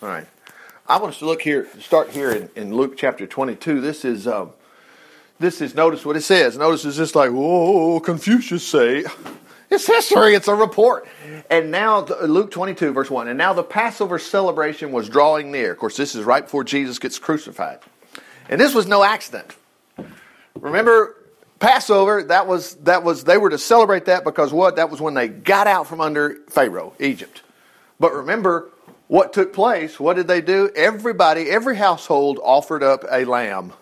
All right. I want us to look here, start here in, in Luke chapter 22. This is, um, this is, notice what it says. Notice it's just like, whoa, Confucius say. It's history, it's a report. And now, Luke 22, verse 1. And now the Passover celebration was drawing near. Of course, this is right before Jesus gets crucified. And this was no accident. Remember, Passover, that was, that was, they were to celebrate that because what? That was when they got out from under Pharaoh, Egypt. But remember what took place. What did they do? Everybody, every household offered up a lamb.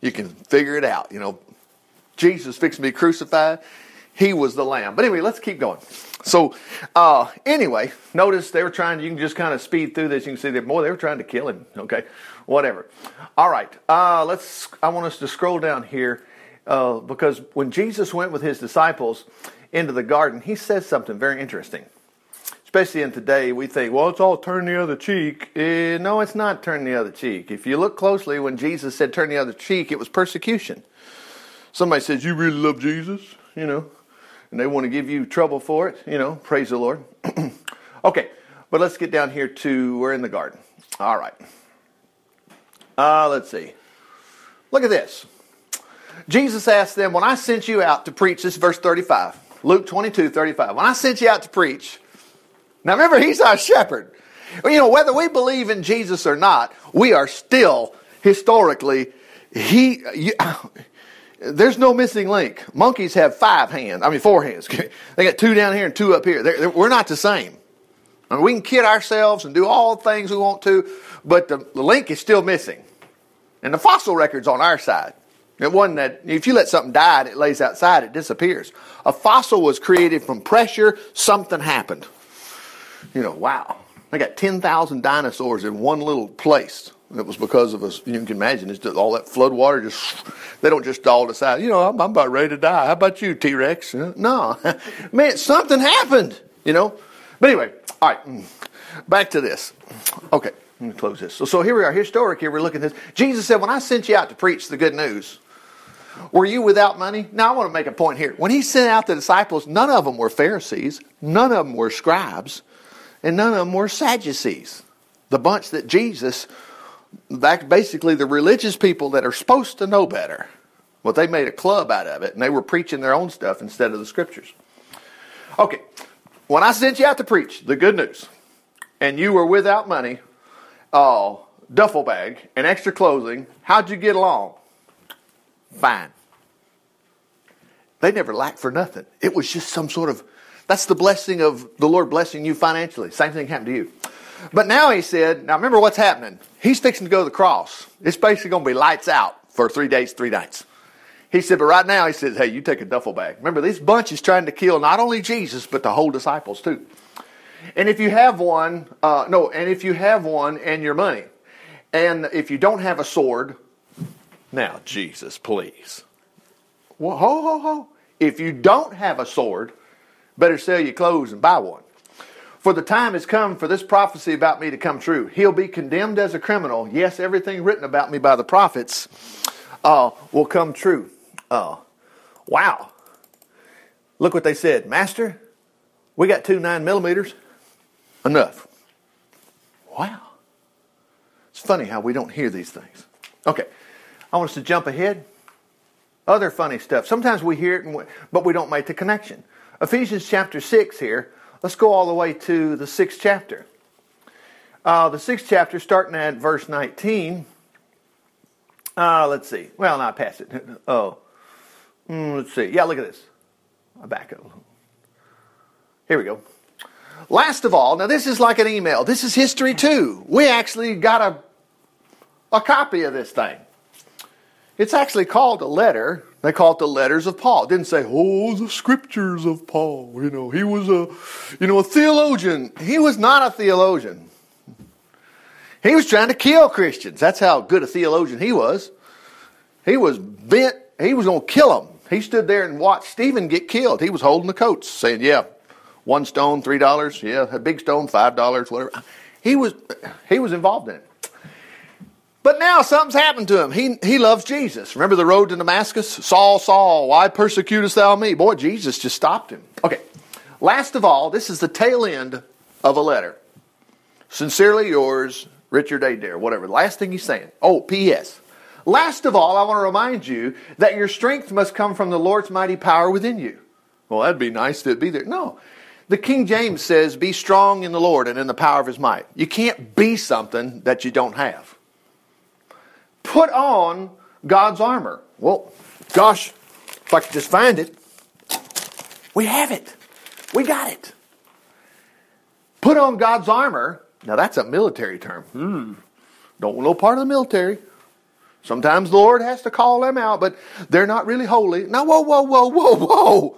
You can figure it out. You know, Jesus fixing to be crucified. He was the lamb. But anyway, let's keep going. So, uh, anyway, notice they were trying, you can just kind of speed through this. You can see that, boy, they were trying to kill him. Okay, whatever. All right, uh, let's, I want us to scroll down here uh, because when Jesus went with his disciples into the garden, he says something very interesting. Especially in today, we think, well, it's all turn the other cheek. Uh, no, it's not turn the other cheek. If you look closely, when Jesus said turn the other cheek, it was persecution. Somebody says, You really love Jesus? You know, and they want to give you trouble for it, you know, praise the Lord. okay, but let's get down here to we're in the garden. All right. Uh, let's see. Look at this. Jesus asked them, When I sent you out to preach, this verse 35, Luke 22, 35. When I sent you out to preach, now remember, he's our shepherd. You know, whether we believe in Jesus or not, we are still historically, he, you, there's no missing link. Monkeys have five hands. I mean, four hands. they got two down here and two up here. They're, they're, we're not the same. I mean, we can kid ourselves and do all things we want to, but the, the link is still missing. And the fossil record's on our side. It wasn't that if you let something die it lays outside, it disappears. A fossil was created from pressure, something happened. You know, wow. They got 10,000 dinosaurs in one little place. It was because of us. You can imagine it's just all that flood water. Just they don't just all decide. You know, I'm, I'm about ready to die. How about you, T Rex? No, man, something happened. You know. But anyway, all right. Mm, back to this. Okay, let me close this. So, so here we are. Historic. Here we're looking at this. Jesus said, "When I sent you out to preach the good news, were you without money?" Now I want to make a point here. When he sent out the disciples, none of them were Pharisees, none of them were scribes, and none of them were Sadducees. The bunch that Jesus basically the religious people that are supposed to know better. Well, they made a club out of it and they were preaching their own stuff instead of the scriptures. Okay, when I sent you out to preach the good news and you were without money, uh, duffel bag, and extra clothing, how'd you get along? Fine. They never lacked for nothing. It was just some sort of, that's the blessing of the Lord blessing you financially. Same thing happened to you. But now he said, now remember what's happening. He's fixing to go to the cross. It's basically going to be lights out for three days, three nights. He said, but right now he says, hey, you take a duffel bag. Remember, this bunch is trying to kill not only Jesus, but the whole disciples too. And if you have one, uh, no, and if you have one and your money, and if you don't have a sword, now, Jesus, please. Well, ho, ho, ho. If you don't have a sword, better sell your clothes and buy one. For the time has come for this prophecy about me to come true. He'll be condemned as a criminal. Yes, everything written about me by the prophets uh, will come true. Uh, wow. Look what they said. Master, we got two nine millimeters. Enough. Wow. It's funny how we don't hear these things. Okay. I want us to jump ahead. Other funny stuff. Sometimes we hear it, we, but we don't make the connection. Ephesians chapter 6 here Let's go all the way to the sixth chapter. Uh, the sixth chapter, starting at verse 19. Uh, let's see. Well, not pass it. Oh, mm, let's see. Yeah, look at this. I back up. Here we go. Last of all, now this is like an email. This is history too. We actually got a a copy of this thing. It's actually called a letter they call it the letters of Paul. It didn't say, oh, the scriptures of Paul. You know, he was a, you know, a theologian. He was not a theologian. He was trying to kill Christians. That's how good a theologian he was. He was bent. He was going to kill them. He stood there and watched Stephen get killed. He was holding the coats, saying, "Yeah, one stone, three dollars. Yeah, a big stone, five dollars, whatever." He was he was involved in it. But now something's happened to him. He, he loves Jesus. Remember the road to Damascus? Saul, Saul, why persecutest thou me? Boy, Jesus just stopped him. Okay. Last of all, this is the tail end of a letter. Sincerely yours, Richard Adair, whatever. Last thing he's saying. Oh, P.S. Last of all, I want to remind you that your strength must come from the Lord's mighty power within you. Well, that'd be nice to be there. No. The King James says, Be strong in the Lord and in the power of his might. You can't be something that you don't have. Put on God's armor. Well, gosh, if I could just find it. We have it. We got it. Put on God's armor. Now that's a military term. Hmm. Don't want know part of the military. Sometimes the Lord has to call them out, but they're not really holy. Now, whoa, whoa, whoa, whoa, whoa.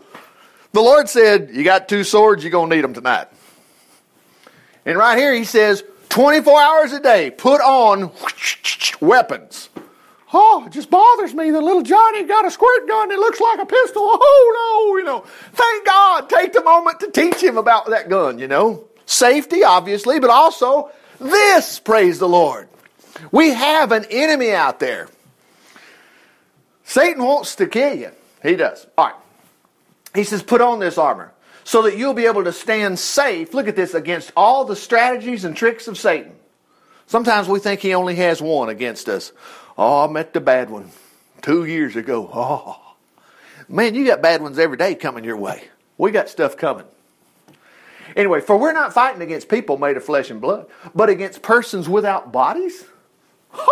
The Lord said, You got two swords, you're going to need them tonight. And right here, He says, 24 hours a day, put on weapons. Oh, it just bothers me that little Johnny got a squirt gun that looks like a pistol. Oh, no, you know. Thank God. Take the moment to teach him about that gun, you know. Safety, obviously, but also this, praise the Lord. We have an enemy out there. Satan wants to kill you. He does. All right. He says, put on this armor so that you'll be able to stand safe. Look at this against all the strategies and tricks of Satan. Sometimes we think he only has one against us. Oh, I met the bad one two years ago. Oh, man, you got bad ones every day coming your way. We got stuff coming. Anyway, for we're not fighting against people made of flesh and blood, but against persons without bodies.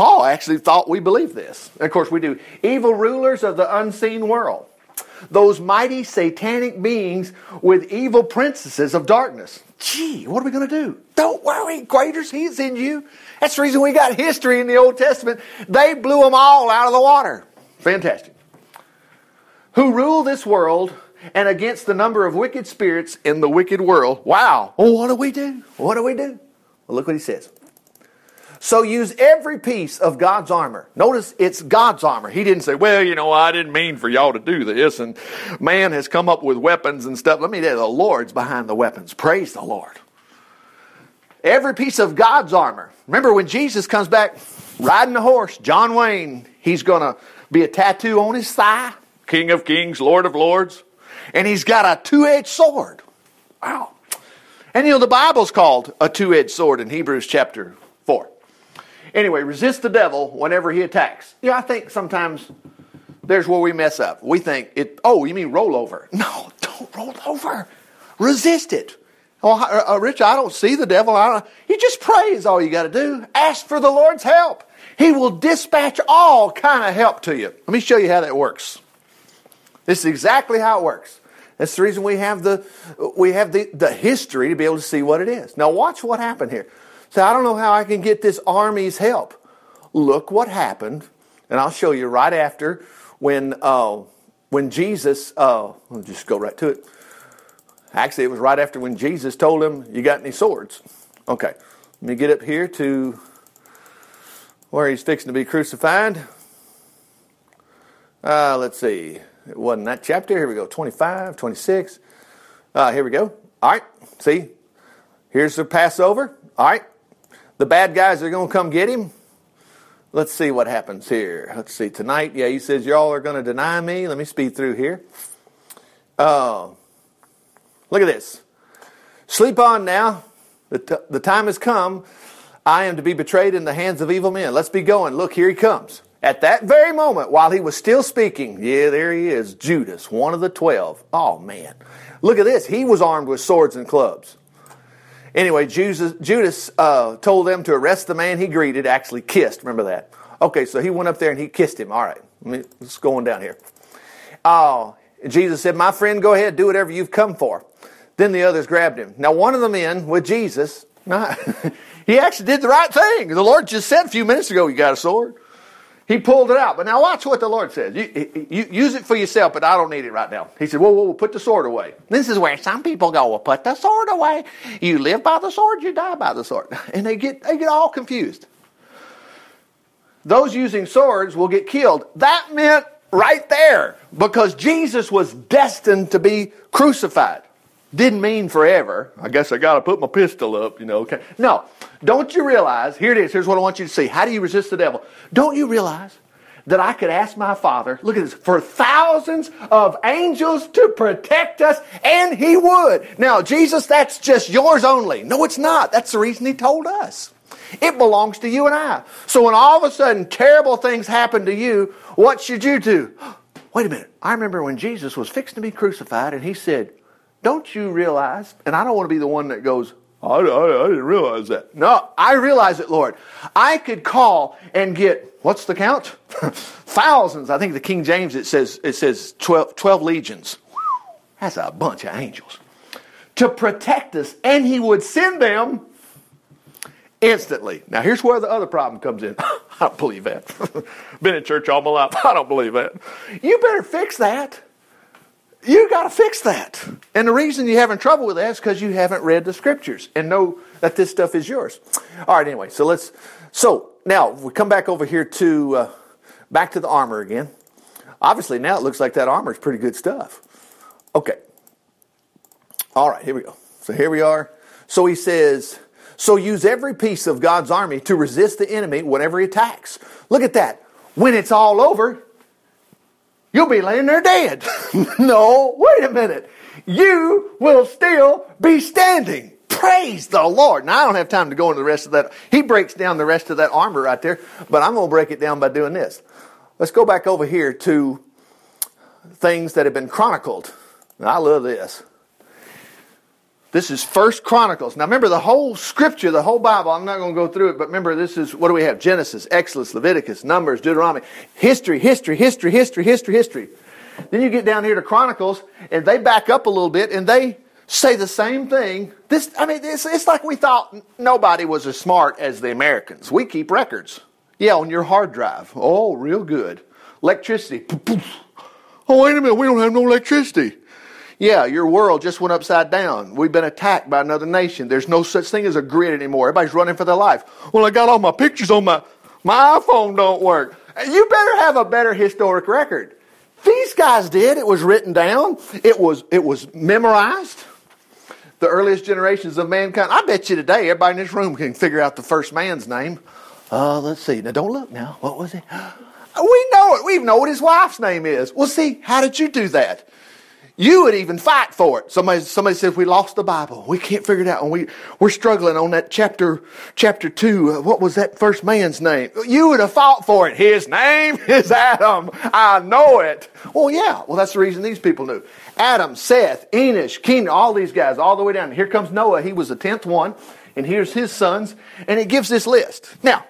Paul actually thought we believed this. Of course, we do. Evil rulers of the unseen world. Those mighty satanic beings with evil princesses of darkness. Gee, what are we going to do? Don't worry, greater He's in you. That's the reason we got history in the Old Testament. They blew them all out of the water. Fantastic. Who rule this world and against the number of wicked spirits in the wicked world. Wow. Well, what do we do? What do we do? Well, look what he says. So use every piece of God's armor. Notice it's God's armor. He didn't say, well, you know, I didn't mean for y'all to do this, and man has come up with weapons and stuff. Let me tell you, the Lord's behind the weapons. Praise the Lord. Every piece of God's armor. Remember when Jesus comes back riding a horse, John Wayne, he's going to be a tattoo on his thigh. King of Kings, Lord of Lords. And he's got a two edged sword. Wow. And you know, the Bible's called a two edged sword in Hebrews chapter 4. Anyway, resist the devil whenever he attacks. Yeah, I think sometimes there's where we mess up. We think it, oh, you mean roll over. No, don't roll over. Resist it. Oh, uh, uh, Rich, I don't see the devil. I don't, you just pray is all you got to do. Ask for the Lord's help. He will dispatch all kind of help to you. Let me show you how that works. This is exactly how it works. That's the reason we have the we have the, the history to be able to see what it is. Now watch what happened here. So I don't know how I can get this army's help. Look what happened, and I'll show you right after when uh, when Jesus. Uh, will just go right to it. Actually, it was right after when Jesus told him, "You got any swords?" Okay, let me get up here to where he's fixing to be crucified. Uh, let's see. It wasn't that chapter. Here we go. 25, 26. Uh, here we go. All right. See, here's the Passover. All right. The bad guys are going to come get him. Let's see what happens here. Let's see. Tonight, yeah, he says, Y'all are going to deny me. Let me speed through here. Uh, look at this. Sleep on now. The, t- the time has come. I am to be betrayed in the hands of evil men. Let's be going. Look, here he comes. At that very moment, while he was still speaking, yeah, there he is, Judas, one of the twelve. Oh, man. Look at this. He was armed with swords and clubs. Anyway, Judas, Judas uh, told them to arrest the man he greeted, actually kissed. Remember that? Okay, so he went up there and he kissed him. All right, let's go on down here. Uh, Jesus said, My friend, go ahead, do whatever you've come for. Then the others grabbed him. Now, one of the men with Jesus, he actually did the right thing. The Lord just said a few minutes ago, You got a sword. He pulled it out. But now watch what the Lord says. You, you, use it for yourself, but I don't need it right now. He said, whoa, whoa, whoa, put the sword away. This is where some people go, well, put the sword away. You live by the sword, you die by the sword. And they get, they get all confused. Those using swords will get killed. That meant right there because Jesus was destined to be crucified. Didn't mean forever. I guess I got to put my pistol up, you know. Okay. No. Don't you realize? Here it is. Here's what I want you to see. How do you resist the devil? Don't you realize that I could ask my Father, look at this, for thousands of angels to protect us, and He would. Now, Jesus, that's just yours only. No, it's not. That's the reason He told us. It belongs to you and I. So when all of a sudden terrible things happen to you, what should you do? Wait a minute. I remember when Jesus was fixing to be crucified, and He said, Don't you realize? And I don't want to be the one that goes, I, I, I, didn't realize that. No, I realize it, Lord. I could call and get, what's the count? Thousands. I think the King James, it says, it says 12, 12 legions. That's a bunch of angels. To protect us, and he would send them instantly. Now, here's where the other problem comes in. I don't believe that. Been in church all my life. I don't believe that. You better fix that. You got to fix that. And the reason you're having trouble with that is because you haven't read the scriptures and know that this stuff is yours. All right, anyway, so let's. So now we come back over here to uh, back to the armor again. Obviously, now it looks like that armor is pretty good stuff. Okay. All right, here we go. So here we are. So he says, so use every piece of God's army to resist the enemy whenever he attacks. Look at that. When it's all over, you'll be laying there dead. no, wait a minute. You will still be standing. Praise the Lord. Now, I don't have time to go into the rest of that. He breaks down the rest of that armor right there, but I'm going to break it down by doing this. Let's go back over here to things that have been chronicled. I love this. This is First Chronicles. Now remember the whole scripture, the whole Bible. I'm not going to go through it, but remember this is what do we have? Genesis, Exodus, Leviticus, Numbers, Deuteronomy. History, history, history, history, history, history. Then you get down here to Chronicles, and they back up a little bit, and they say the same thing. This, I mean, it's, it's like we thought nobody was as smart as the Americans. We keep records. Yeah, on your hard drive. Oh, real good. Electricity. Oh, wait a minute, we don't have no electricity. Yeah, your world just went upside down. We've been attacked by another nation. There's no such thing as a grid anymore. Everybody's running for their life. Well, I got all my pictures on my my iPhone don't work. You better have a better historic record. These guys did. It was written down. It was it was memorized. The earliest generations of mankind. I bet you today everybody in this room can figure out the first man's name. Uh, let's see. Now don't look now. What was it? We know it. We know what his wife's name is. Well, see, how did you do that? You would even fight for it. Somebody, somebody says we lost the Bible. We can't figure it out. And we, we're struggling on that chapter, chapter two. Uh, what was that first man's name? You would have fought for it. His name is Adam. I know it. Well, yeah. Well, that's the reason these people knew. Adam, Seth, Enosh, Kenan, all these guys, all the way down. Here comes Noah. He was the tenth one. And here's his sons. And it gives this list. Now,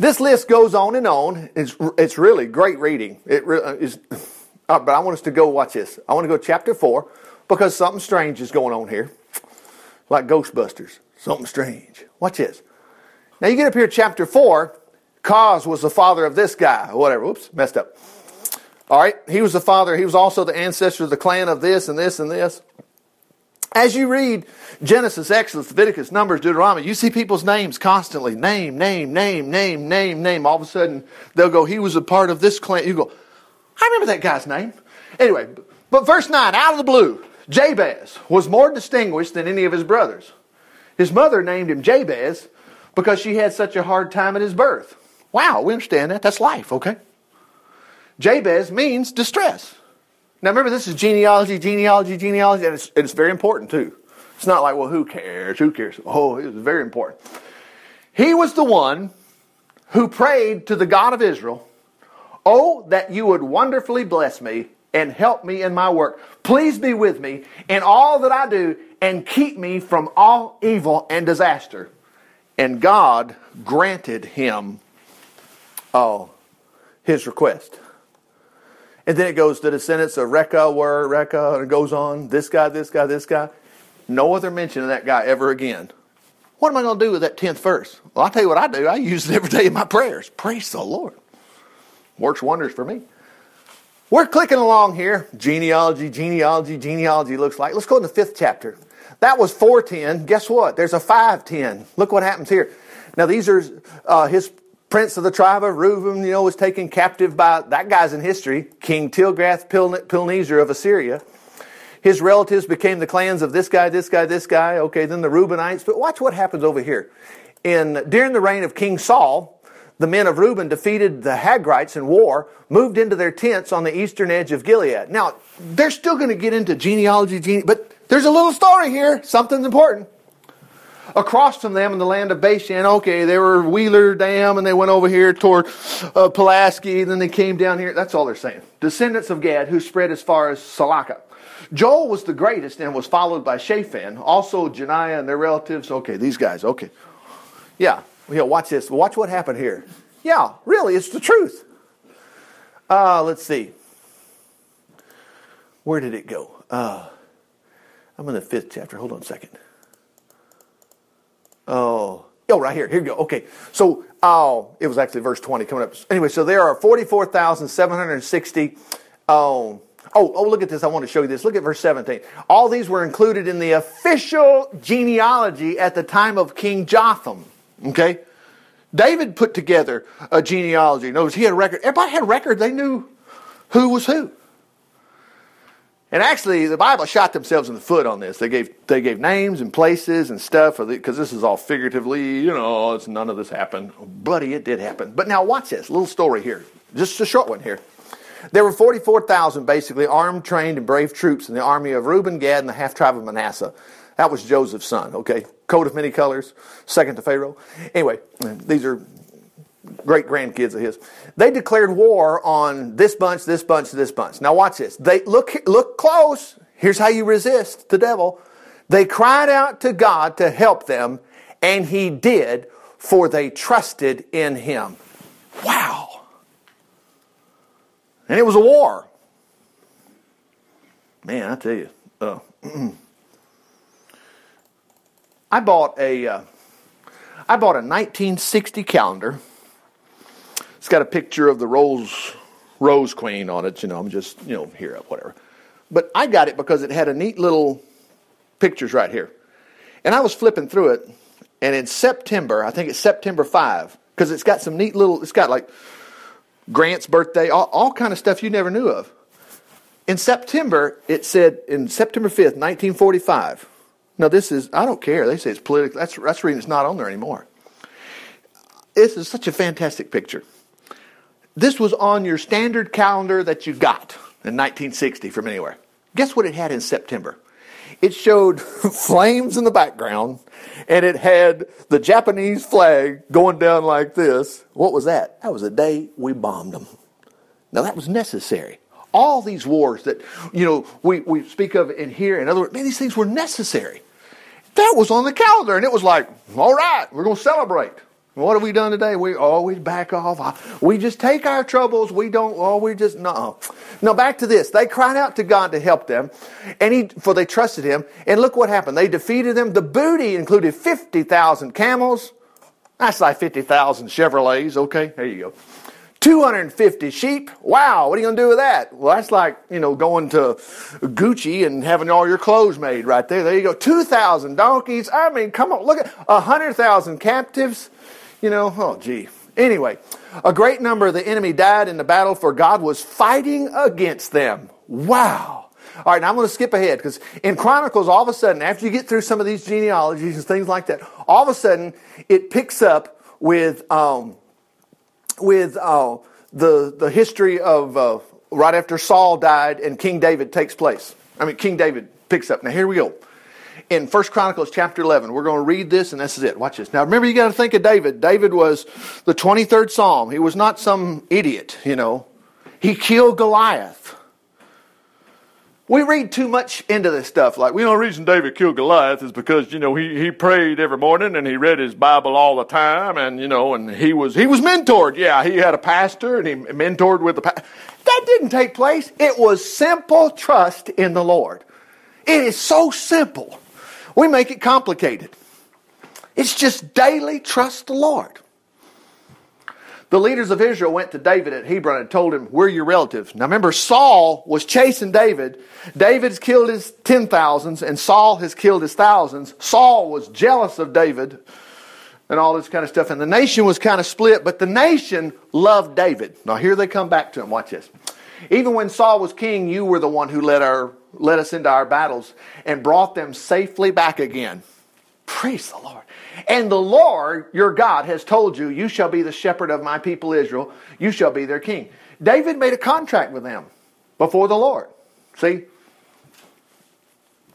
this list goes on and on. It's, it's really great reading. It uh, is uh, but I want us to go watch this. I want to go chapter 4 because something strange is going on here. Like Ghostbusters. Something strange. Watch this. Now you get up here chapter 4. Koz was the father of this guy, whatever. Oops, messed up. All right, he was the father. He was also the ancestor of the clan of this and this and this. As you read Genesis, Exodus, Leviticus, Numbers, Deuteronomy, you see people's names constantly. Name, name, name, name, name, name. All of a sudden, they'll go, he was a part of this clan. You go, I remember that guy's name. Anyway, but verse 9, out of the blue, Jabez was more distinguished than any of his brothers. His mother named him Jabez because she had such a hard time at his birth. Wow, we understand that. That's life, okay? Jabez means distress. Now remember, this is genealogy, genealogy, genealogy, and it's, it's very important too. It's not like, well, who cares? Who cares? Oh, it was very important. He was the one who prayed to the God of Israel Oh, that you would wonderfully bless me and help me in my work. Please be with me in all that I do and keep me from all evil and disaster. And God granted him oh, his request. And then it goes, the descendants of Rechah were Rechah, and it goes on, this guy, this guy, this guy. No other mention of that guy ever again. What am I going to do with that 10th verse? Well, I'll tell you what I do. I use it every day in my prayers. Praise the Lord. Works wonders for me. We're clicking along here. Genealogy, genealogy, genealogy looks like. Let's go in the fifth chapter. That was 410. Guess what? There's a 510. Look what happens here. Now, these are uh, his prince of the tribe of Reuben, you know, was taken captive by that guy's in history, King Tiglath-Pileser of Assyria. His relatives became the clans of this guy, this guy, this guy. Okay, then the Reubenites. But watch what happens over here. In during the reign of King Saul, the men of Reuben defeated the Hagrites in war, moved into their tents on the eastern edge of Gilead. Now, they're still going to get into genealogy, gene- but there's a little story here, Something's important. Across from them in the land of Bashan, okay, they were Wheeler Dam and they went over here toward uh, Pulaski, and then they came down here. That's all they're saying. Descendants of Gad who spread as far as Salecah. Joel was the greatest and was followed by Shaphan. Also, Janiah and their relatives. Okay, these guys, okay. Yeah, yeah, watch this. Watch what happened here. Yeah, really, it's the truth. Uh, let's see. Where did it go? Uh, I'm in the fifth chapter. Hold on a second. Oh, oh, right here. Here you go. Okay. So, oh, it was actually verse 20 coming up. Anyway, so there are 44,760. Oh, oh, oh, look at this. I want to show you this. Look at verse 17. All these were included in the official genealogy at the time of King Jotham. Okay? David put together a genealogy. Notice he had a record. Everybody had a record. They knew who was who. And actually, the Bible shot themselves in the foot on this. They gave they gave names and places and stuff because this is all figuratively. You know, it's none of this happened. Buddy, it did happen. But now watch this little story here, just a short one here. There were forty four thousand basically armed, trained, and brave troops in the army of Reuben, Gad, and the half tribe of Manasseh. That was Joseph's son. Okay, coat of many colors, second to Pharaoh. Anyway, these are great grandkids of his. They declared war on this bunch, this bunch, this bunch. Now watch this. They look look close. Here's how you resist the devil. They cried out to God to help them, and he did, for they trusted in him. Wow. And it was a war. Man, I tell you. Uh, I bought a uh, I bought a 1960 calendar it's got a picture of the rose rose queen on it. You know, I'm just you know here whatever. But I got it because it had a neat little pictures right here, and I was flipping through it, and in September, I think it's September five, because it's got some neat little. It's got like Grant's birthday, all, all kind of stuff you never knew of. In September, it said in September 5th, 1945. Now this is I don't care. They say it's political. That's that's reading it's not on there anymore. This is such a fantastic picture. This was on your standard calendar that you got in 1960 from anywhere. Guess what it had in September? It showed flames in the background and it had the Japanese flag going down like this. What was that? That was the day we bombed them. Now that was necessary. All these wars that, you know, we, we speak of in here, in other words, man, these things were necessary. That was on the calendar and it was like, all right, we're going to celebrate. What have we done today? We always back off. We just take our troubles. We don't, oh, we just, no. Now back to this. They cried out to God to help them, and he, for they trusted him. And look what happened. They defeated them. The booty included 50,000 camels. That's like 50,000 Chevrolets. Okay, there you go. 250 sheep. Wow, what are you going to do with that? Well, that's like, you know, going to Gucci and having all your clothes made right there. There you go. 2,000 donkeys. I mean, come on, look at 100,000 captives. You know, oh, gee. Anyway, a great number of the enemy died in the battle, for God was fighting against them. Wow. All right, now I'm going to skip ahead because in Chronicles, all of a sudden, after you get through some of these genealogies and things like that, all of a sudden it picks up with um, with uh, the the history of uh, right after Saul died and King David takes place. I mean, King David picks up. Now here we go in First Chronicles chapter 11. We're going to read this, and this is it. Watch this. Now, remember, you got to think of David. David was the 23rd Psalm. He was not some idiot, you know. He killed Goliath. We read too much into this stuff. Like, we know the reason David killed Goliath is because, you know, he, he prayed every morning and he read his Bible all the time and, you know, and he was, he was mentored. Yeah, he had a pastor and he mentored with the pastor. That didn't take place. It was simple trust in the Lord. It is so simple. We make it complicated. It's just daily trust the Lord. The leaders of Israel went to David at Hebron and told him, We're your relatives. Now remember, Saul was chasing David. David's killed his ten thousands, and Saul has killed his thousands. Saul was jealous of David and all this kind of stuff. And the nation was kind of split, but the nation loved David. Now here they come back to him. Watch this. Even when Saul was king, you were the one who led our led us into our battles and brought them safely back again. Praise the Lord. And the Lord your God has told you, You shall be the shepherd of my people Israel, you shall be their king. David made a contract with them before the Lord. See?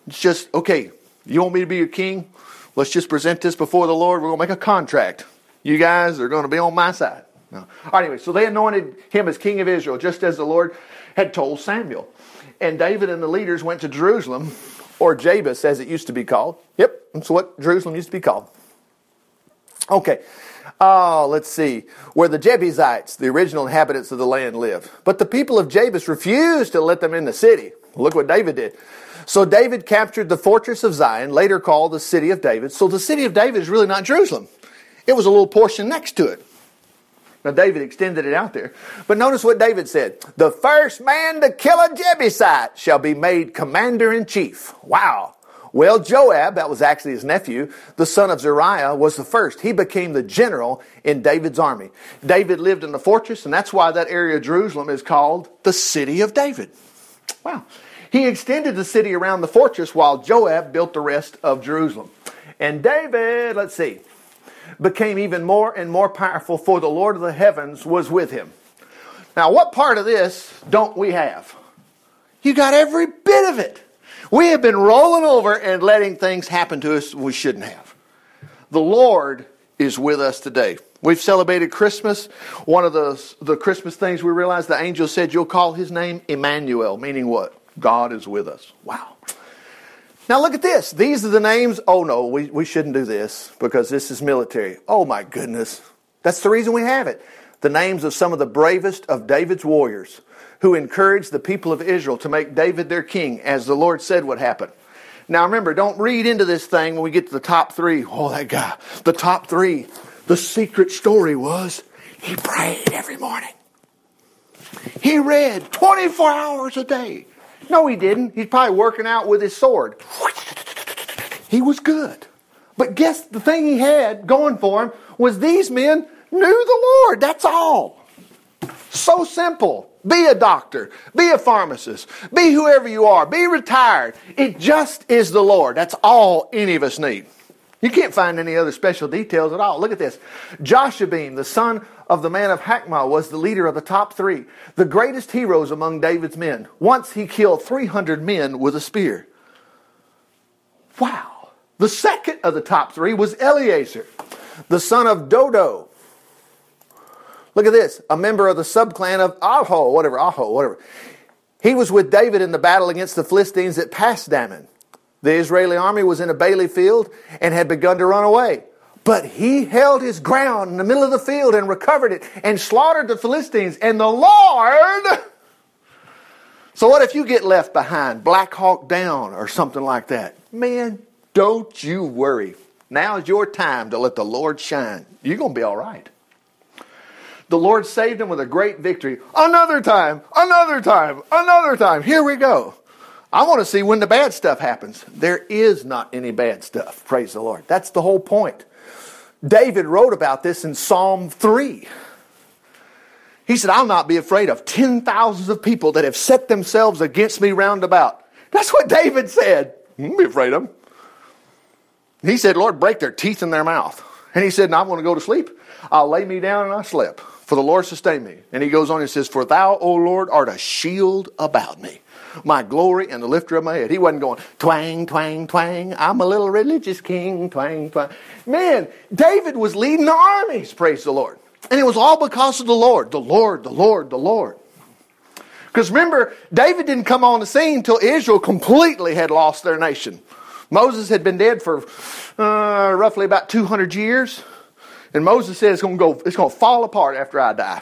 It's just, okay, you want me to be your king? Let's just present this before the Lord. We're going to make a contract. You guys are going to be on my side. No. All right, anyway, so they anointed him as king of Israel, just as the Lord had told Samuel. And David and the leaders went to Jerusalem, or Jebus as it used to be called. Yep, that's what Jerusalem used to be called. Okay, uh, let's see. Where the Jebusites, the original inhabitants of the land, lived. But the people of Jebus refused to let them in the city. Look what David did. So David captured the fortress of Zion, later called the city of David. So the city of David is really not Jerusalem. It was a little portion next to it. Now, David extended it out there. But notice what David said The first man to kill a Jebusite shall be made commander in chief. Wow. Well, Joab, that was actually his nephew, the son of Zeruiah, was the first. He became the general in David's army. David lived in the fortress, and that's why that area of Jerusalem is called the city of David. Wow. He extended the city around the fortress while Joab built the rest of Jerusalem. And David, let's see, became even more and more powerful, for the Lord of the heavens was with him. Now, what part of this don't we have? You got every bit of it. We have been rolling over and letting things happen to us we shouldn't have. The Lord is with us today. We've celebrated Christmas. One of the, the Christmas things we realized the angel said, You'll call his name Emmanuel, meaning what? God is with us. Wow. Now look at this. These are the names. Oh no, we, we shouldn't do this because this is military. Oh my goodness. That's the reason we have it. The names of some of the bravest of David's warriors who encouraged the people of Israel to make David their king as the Lord said would happen. Now remember, don't read into this thing when we get to the top three. Oh, that guy. The top three. The secret story was he prayed every morning. He read 24 hours a day. No, he didn't. He's probably working out with his sword. He was good. But guess the thing he had going for him was these men knew the Lord. That's all. So simple. Be a doctor. Be a pharmacist. Be whoever you are. Be retired. It just is the Lord. That's all any of us need. You can't find any other special details at all. Look at this. Jashobeam, the son of the man of Hakmah, was the leader of the top three, the greatest heroes among David's men. Once he killed 300 men with a spear. Wow. The second of the top three was Eleazar, the son of Dodo. Look at this. A member of the subclan of Aho, whatever, Aho, whatever. He was with David in the battle against the Philistines at Pasdammim. The Israeli army was in a barley field and had begun to run away. But he held his ground in the middle of the field and recovered it and slaughtered the Philistines. And the Lord. So, what if you get left behind, Black Hawk down, or something like that? Man, don't you worry. Now is your time to let the Lord shine. You're going to be all right. The Lord saved him with a great victory. Another time, another time, another time. Here we go. I want to see when the bad stuff happens. There is not any bad stuff. Praise the Lord. That's the whole point. David wrote about this in Psalm 3. He said, I'll not be afraid of ten thousands of people that have set themselves against me round about. That's what David said. Be afraid of them. He said, Lord, break their teeth in their mouth. And he said, "Now I'm going to go to sleep. I'll lay me down and I'll sleep, for the Lord sustain me. And he goes on and says, For thou, O Lord, art a shield about me my glory and the lifter of my head. He wasn't going twang, twang, twang. I'm a little religious king, twang, twang. Man, David was leading the armies, praise the Lord. And it was all because of the Lord, the Lord, the Lord, the Lord. Because remember, David didn't come on the scene until Israel completely had lost their nation. Moses had been dead for uh, roughly about 200 years. And Moses said it's going to go, it's going to fall apart after I die.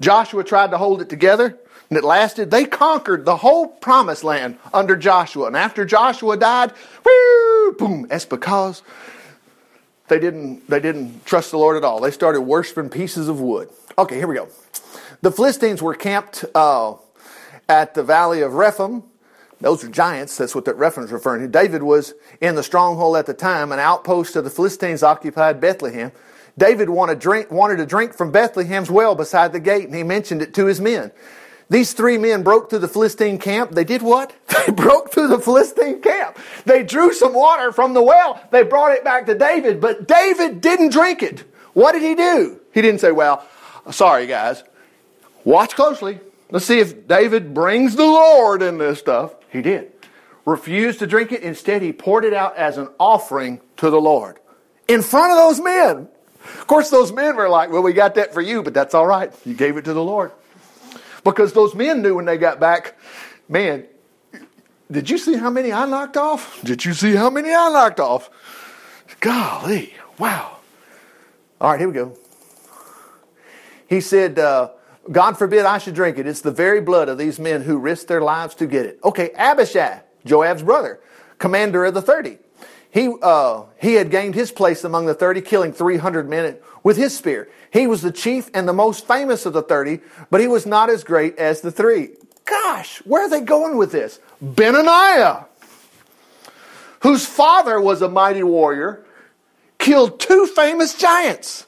Joshua tried to hold it together and it lasted. They conquered the whole promised land under Joshua. And after Joshua died, whoo, boom, that's because they didn't, they didn't trust the Lord at all. They started worshiping pieces of wood. Okay, here we go. The Philistines were camped uh, at the valley of Rephaim. Those are giants. That's what that reference is referring to. David was in the stronghold at the time. An outpost of the Philistines occupied Bethlehem. David wanted, drink, wanted to drink from Bethlehem's well beside the gate, and he mentioned it to his men. These three men broke through the Philistine camp. They did what? They broke through the Philistine camp. They drew some water from the well. They brought it back to David, but David didn't drink it. What did he do? He didn't say, Well, sorry, guys. Watch closely. Let's see if David brings the Lord in this stuff. He did. Refused to drink it. Instead, he poured it out as an offering to the Lord in front of those men. Of course, those men were like, Well, we got that for you, but that's all right. You gave it to the Lord. Because those men knew when they got back, man, did you see how many I knocked off? Did you see how many I knocked off? Golly, wow. All right, here we go. He said, uh, God forbid I should drink it. It's the very blood of these men who risked their lives to get it. Okay, Abishai, Joab's brother, commander of the 30. He, uh, he had gained his place among the 30, killing 300 men with his spear. He was the chief and the most famous of the 30, but he was not as great as the three. Gosh, where are they going with this? Benaniah, whose father was a mighty warrior, killed two famous giants.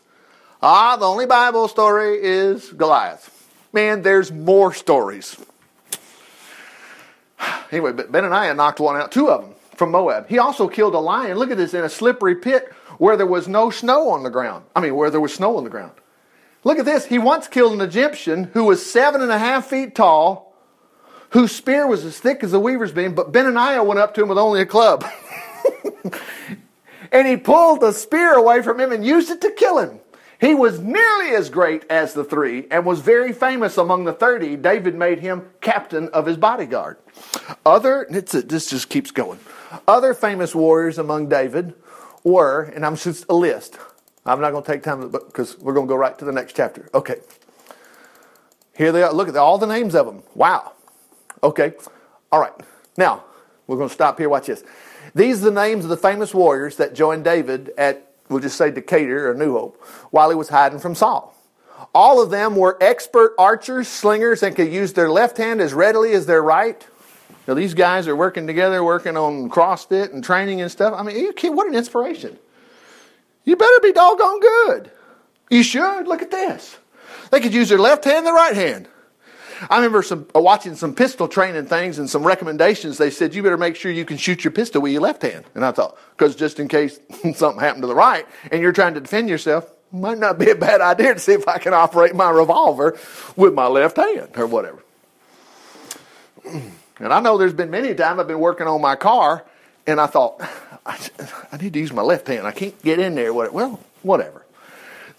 Ah, the only Bible story is Goliath. Man, there's more stories. Anyway, but Benaniah knocked one out, two of them from Moab. He also killed a lion. Look at this in a slippery pit where there was no snow on the ground. I mean, where there was snow on the ground. Look at this. He once killed an Egyptian who was seven and a half feet tall, whose spear was as thick as a weaver's beam, but Benaniah went up to him with only a club. and he pulled the spear away from him and used it to kill him. He was nearly as great as the three and was very famous among the 30. David made him captain of his bodyguard. Other, this just keeps going. Other famous warriors among David were, and I'm just a list. I'm not going to take time because we're going to go right to the next chapter. Okay. Here they are. Look at all the names of them. Wow. Okay. All right. Now, we're going to stop here. Watch this. These are the names of the famous warriors that joined David at we'll just say Decatur or New Hope, while he was hiding from Saul. All of them were expert archers, slingers, and could use their left hand as readily as their right. Now, these guys are working together, working on CrossFit and training and stuff. I mean, what an inspiration. You better be doggone good. You should. Look at this. They could use their left hand and the right hand. I remember some uh, watching some pistol training things and some recommendations. They said you better make sure you can shoot your pistol with your left hand. And I thought, because just in case something happened to the right and you're trying to defend yourself, might not be a bad idea to see if I can operate my revolver with my left hand or whatever. And I know there's been many times I've been working on my car and I thought, I, I need to use my left hand. I can't get in there. Well, whatever.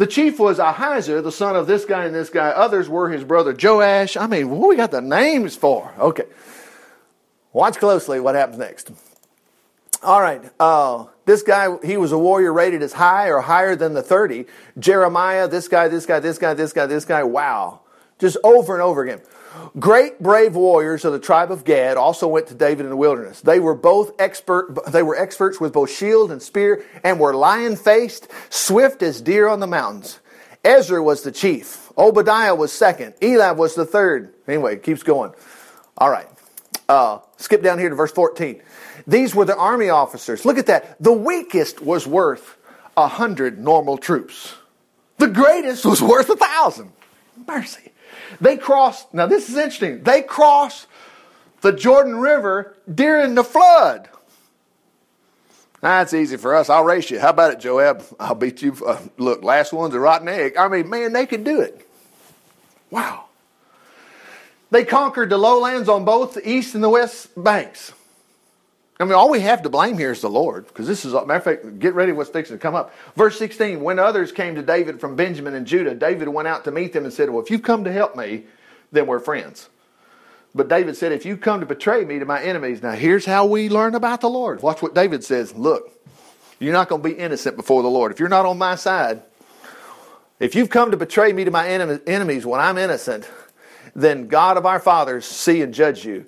The chief was Ahijah, the son of this guy and this guy. Others were his brother Joash. I mean, what we got the names for? Okay. Watch closely what happens next. All right. Uh, this guy, he was a warrior rated as high or higher than the 30. Jeremiah, this guy, this guy, this guy, this guy, this guy. Wow. Just over and over again. Great brave warriors of the tribe of Gad also went to David in the wilderness. They were both expert, they were experts with both shield and spear and were lion faced, swift as deer on the mountains. Ezra was the chief. Obadiah was second. Eliab was the third. Anyway, it keeps going. All right. Uh, skip down here to verse 14. These were the army officers. Look at that. The weakest was worth a hundred normal troops. The greatest was worth a thousand. Mercy. They crossed, now this is interesting, they crossed the Jordan River during the flood. That's easy for us. I'll race you. How about it, Joab? I'll beat you. Uh, look, last one's a rotten egg. I mean, man, they can do it. Wow. They conquered the lowlands on both the east and the west banks. I mean, all we have to blame here is the Lord, because this is, matter of fact, get ready what's fixing to come up. Verse 16, when others came to David from Benjamin and Judah, David went out to meet them and said, Well, if you've come to help me, then we're friends. But David said, If you come to betray me to my enemies, now here's how we learn about the Lord. Watch what David says. Look, you're not going to be innocent before the Lord. If you're not on my side, if you've come to betray me to my enemies when I'm innocent, then God of our fathers see and judge you.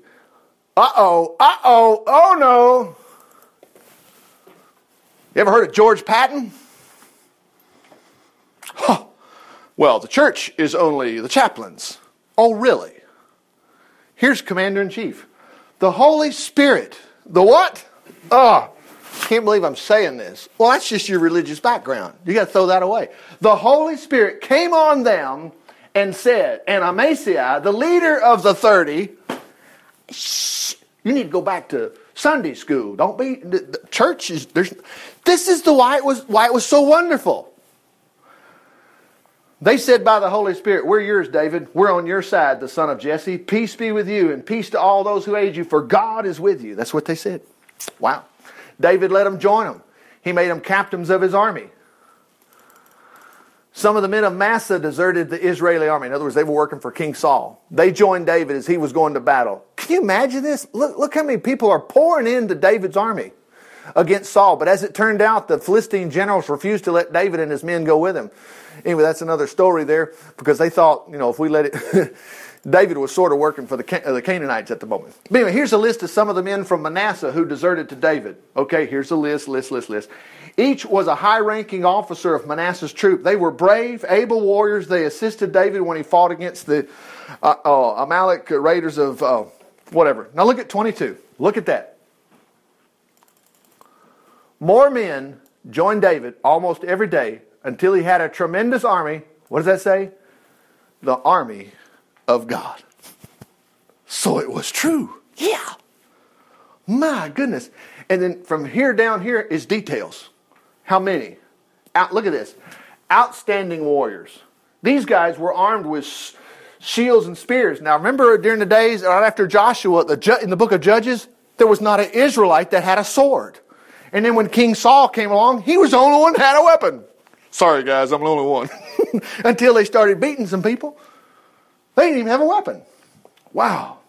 Uh oh, uh oh, oh no. You ever heard of George Patton? Huh. Well, the church is only the chaplains. Oh, really? Here's Commander in Chief. The Holy Spirit. The what? Oh, can't believe I'm saying this. Well, that's just your religious background. You got to throw that away. The Holy Spirit came on them and said, and Amasai, the leader of the 30, shh, you need to go back to Sunday school. Don't be the, the church is there's this is the why it was why it was so wonderful. They said by the Holy Spirit, We're yours, David. We're on your side, the son of Jesse. Peace be with you, and peace to all those who aid you, for God is with you. That's what they said. Wow. David let them join him. He made them captains of his army. Some of the men of Manasseh deserted the Israeli army. In other words, they were working for King Saul. They joined David as he was going to battle. Can you imagine this? Look, look how many people are pouring into David's army against Saul. But as it turned out, the Philistine generals refused to let David and his men go with him. Anyway, that's another story there because they thought, you know, if we let it. David was sort of working for the, uh, the Canaanites at the moment. But anyway, here's a list of some of the men from Manasseh who deserted to David. Okay, here's a list, list, list, list. Each was a high ranking officer of Manasseh's troop. They were brave, able warriors. They assisted David when he fought against the uh, uh, Amalek raiders of uh, whatever. Now look at 22. Look at that. More men joined David almost every day until he had a tremendous army. What does that say? The army of God. So it was true. Yeah. My goodness. And then from here down here is details. How many? Out, look at this. Outstanding warriors. These guys were armed with shields and spears. Now remember during the days right after Joshua, the, in the book of Judges, there was not an Israelite that had a sword. And then when King Saul came along, he was the only one that had a weapon. Sorry guys, I'm the only one. Until they started beating some people. They didn't even have a weapon. Wow.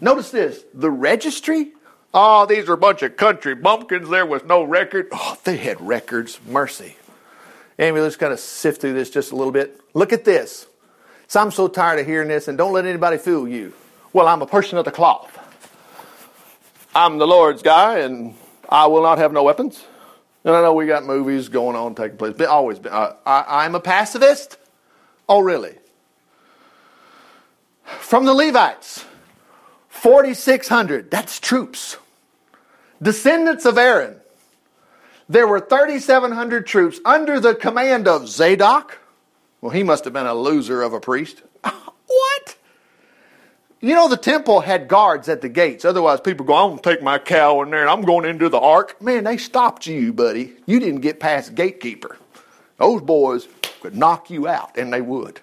Notice this the registry. Oh, these are a bunch of country bumpkins. There was no record. Oh, they had records. Mercy. Anyway, let's kind of sift through this just a little bit. Look at this. So I'm so tired of hearing this, and don't let anybody fool you. Well, I'm a person of the cloth. I'm the Lord's guy, and I will not have no weapons. And I know we got movies going on taking place, but always been. Uh, I, I'm a pacifist. Oh, really? From the Levites, 4,600. That's troops. Descendants of Aaron. There were 3,700 troops under the command of Zadok. Well, he must have been a loser of a priest. what? You know, the temple had guards at the gates. Otherwise, people go, I'm going to take my cow in there and I'm going into the ark. Man, they stopped you, buddy. You didn't get past gatekeeper. Those boys could knock you out, and they would.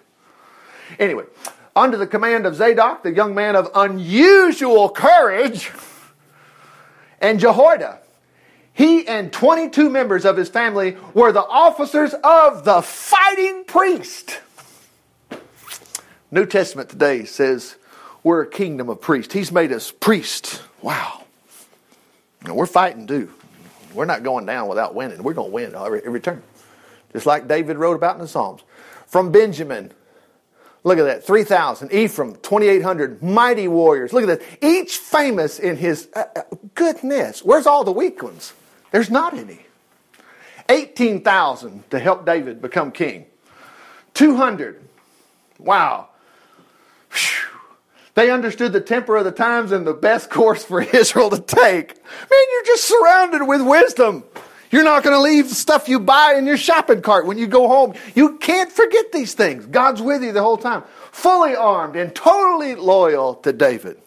Anyway, under the command of Zadok, the young man of unusual courage, and Jehoiada. He and 22 members of his family were the officers of the fighting priest. New Testament today says we're a kingdom of priests. He's made us priests. Wow. And we're fighting too. We're not going down without winning. We're going to win every, every turn. Just like David wrote about in the Psalms. From Benjamin, Look at that. 3,000. Ephraim, 2,800. Mighty warriors. Look at that. Each famous in his uh, uh, goodness. Where's all the weak ones? There's not any. 18,000 to help David become king. 200. Wow. Whew. They understood the temper of the times and the best course for Israel to take. Man, you're just surrounded with wisdom. You're not going to leave the stuff you buy in your shopping cart when you go home. You can't forget these things. God's with you the whole time. Fully armed and totally loyal to David.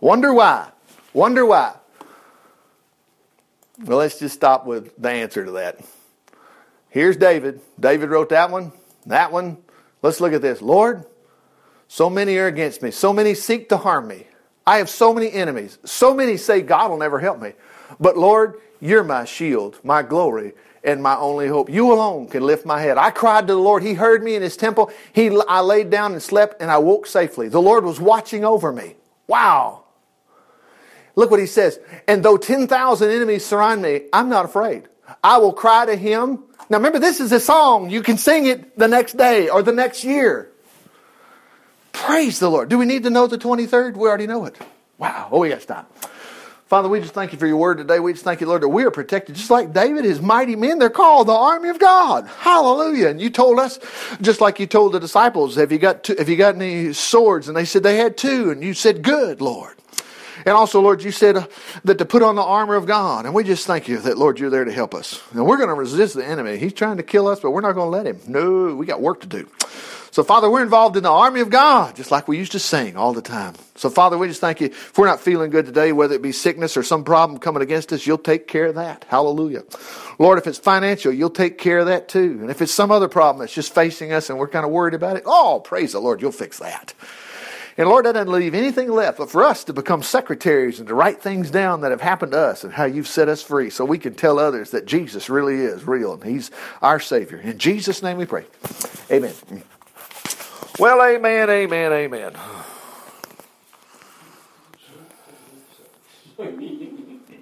Wonder why? Wonder why? Well, let's just stop with the answer to that. Here's David. David wrote that one, that one. Let's look at this. Lord, so many are against me. So many seek to harm me. I have so many enemies. So many say God will never help me. But Lord, you're my shield, my glory, and my only hope. You alone can lift my head. I cried to the Lord. He heard me in his temple. He, I laid down and slept, and I woke safely. The Lord was watching over me. Wow. Look what he says. And though 10,000 enemies surround me, I'm not afraid. I will cry to him. Now remember, this is a song. You can sing it the next day or the next year. Praise the Lord. Do we need to know the 23rd? We already know it. Wow. Oh, we got to stop. Father, we just thank you for your word today. We just thank you, Lord, that we are protected just like David, his mighty men. They're called the army of God. Hallelujah. And you told us, just like you told the disciples, have you got, two, have you got any swords? And they said they had two. And you said, good, Lord. And also, Lord, you said uh, that to put on the armor of God. And we just thank you that, Lord, you're there to help us. And we're going to resist the enemy. He's trying to kill us, but we're not going to let him. No, we got work to do. So, Father, we're involved in the army of God, just like we used to sing all the time. So, Father, we just thank you. If we're not feeling good today, whether it be sickness or some problem coming against us, you'll take care of that. Hallelujah. Lord, if it's financial, you'll take care of that too. And if it's some other problem that's just facing us and we're kind of worried about it, oh, praise the Lord, you'll fix that. And Lord, that doesn't leave anything left but for us to become secretaries and to write things down that have happened to us and how you've set us free so we can tell others that Jesus really is real and He's our Savior. In Jesus' name we pray. Amen. Well, amen, amen, amen.